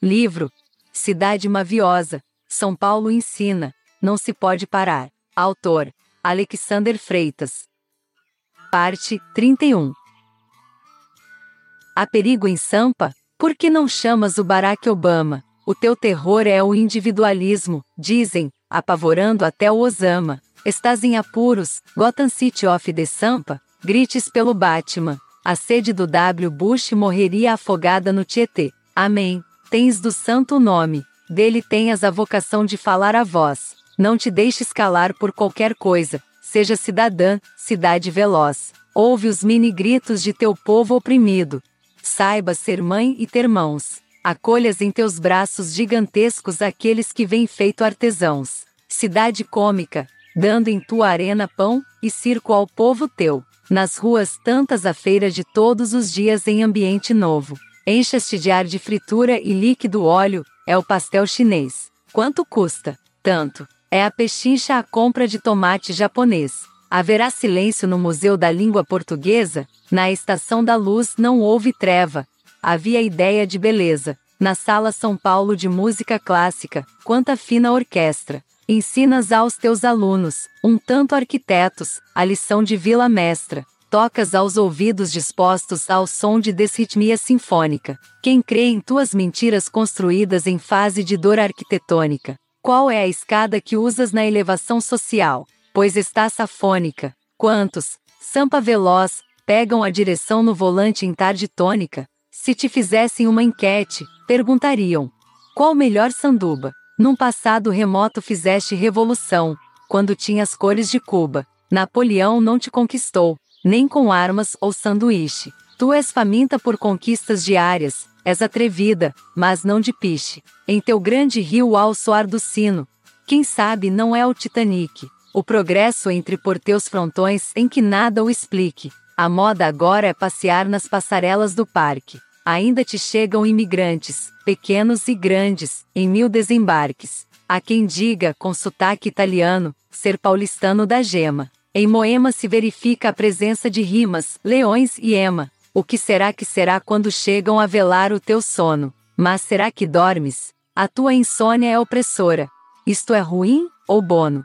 Livro Cidade Maviosa, São Paulo ensina, não se pode parar. Autor Alexander Freitas. Parte 31 Há perigo em Sampa? Por que não chamas o Barack Obama? O teu terror é o individualismo, dizem, apavorando até o Osama. Estás em apuros, Gotham City of the Sampa? Grites pelo Batman. A sede do W. Bush morreria afogada no Tietê. Amém. Tens do santo nome. Dele tenhas a vocação de falar a voz. Não te deixes calar por qualquer coisa. Seja cidadã, cidade veloz. Ouve os mini gritos de teu povo oprimido. Saiba ser mãe e ter mãos. Acolhas em teus braços gigantescos aqueles que vêm feito artesãos. Cidade cômica, dando em tua arena pão e circo ao povo teu. Nas ruas tantas a feira de todos os dias em ambiente novo. Enchas-te de ar de fritura e líquido óleo, é o pastel chinês. Quanto custa? Tanto. É a pechincha a compra de tomate japonês. Haverá silêncio no Museu da Língua Portuguesa? Na Estação da Luz não houve treva. Havia ideia de beleza. Na Sala São Paulo de Música Clássica, quanta fina orquestra. Ensinas aos teus alunos, um tanto arquitetos, a lição de Vila Mestra tocas aos ouvidos dispostos ao som de desritmia sinfônica. Quem crê em tuas mentiras construídas em fase de dor arquitetônica? Qual é a escada que usas na elevação social? Pois está safônica. Quantos, sampa veloz, pegam a direção no volante em tarde tônica? Se te fizessem uma enquete, perguntariam: qual melhor sanduba? Num passado remoto fizeste revolução, quando tinhas cores de Cuba. Napoleão não te conquistou, nem com armas ou sanduíche. Tu és faminta por conquistas diárias, és atrevida, mas não de piche. Em teu grande rio ao soar do sino. Quem sabe não é o Titanic. O progresso entre por teus frontões em que nada o explique. A moda agora é passear nas passarelas do parque. Ainda te chegam imigrantes, pequenos e grandes, em mil desembarques. Há quem diga, com sotaque italiano, ser paulistano da gema. Em Moema se verifica a presença de rimas, leões e ema. O que será que será quando chegam a velar o teu sono? Mas será que dormes? A tua insônia é opressora. Isto é ruim ou bono?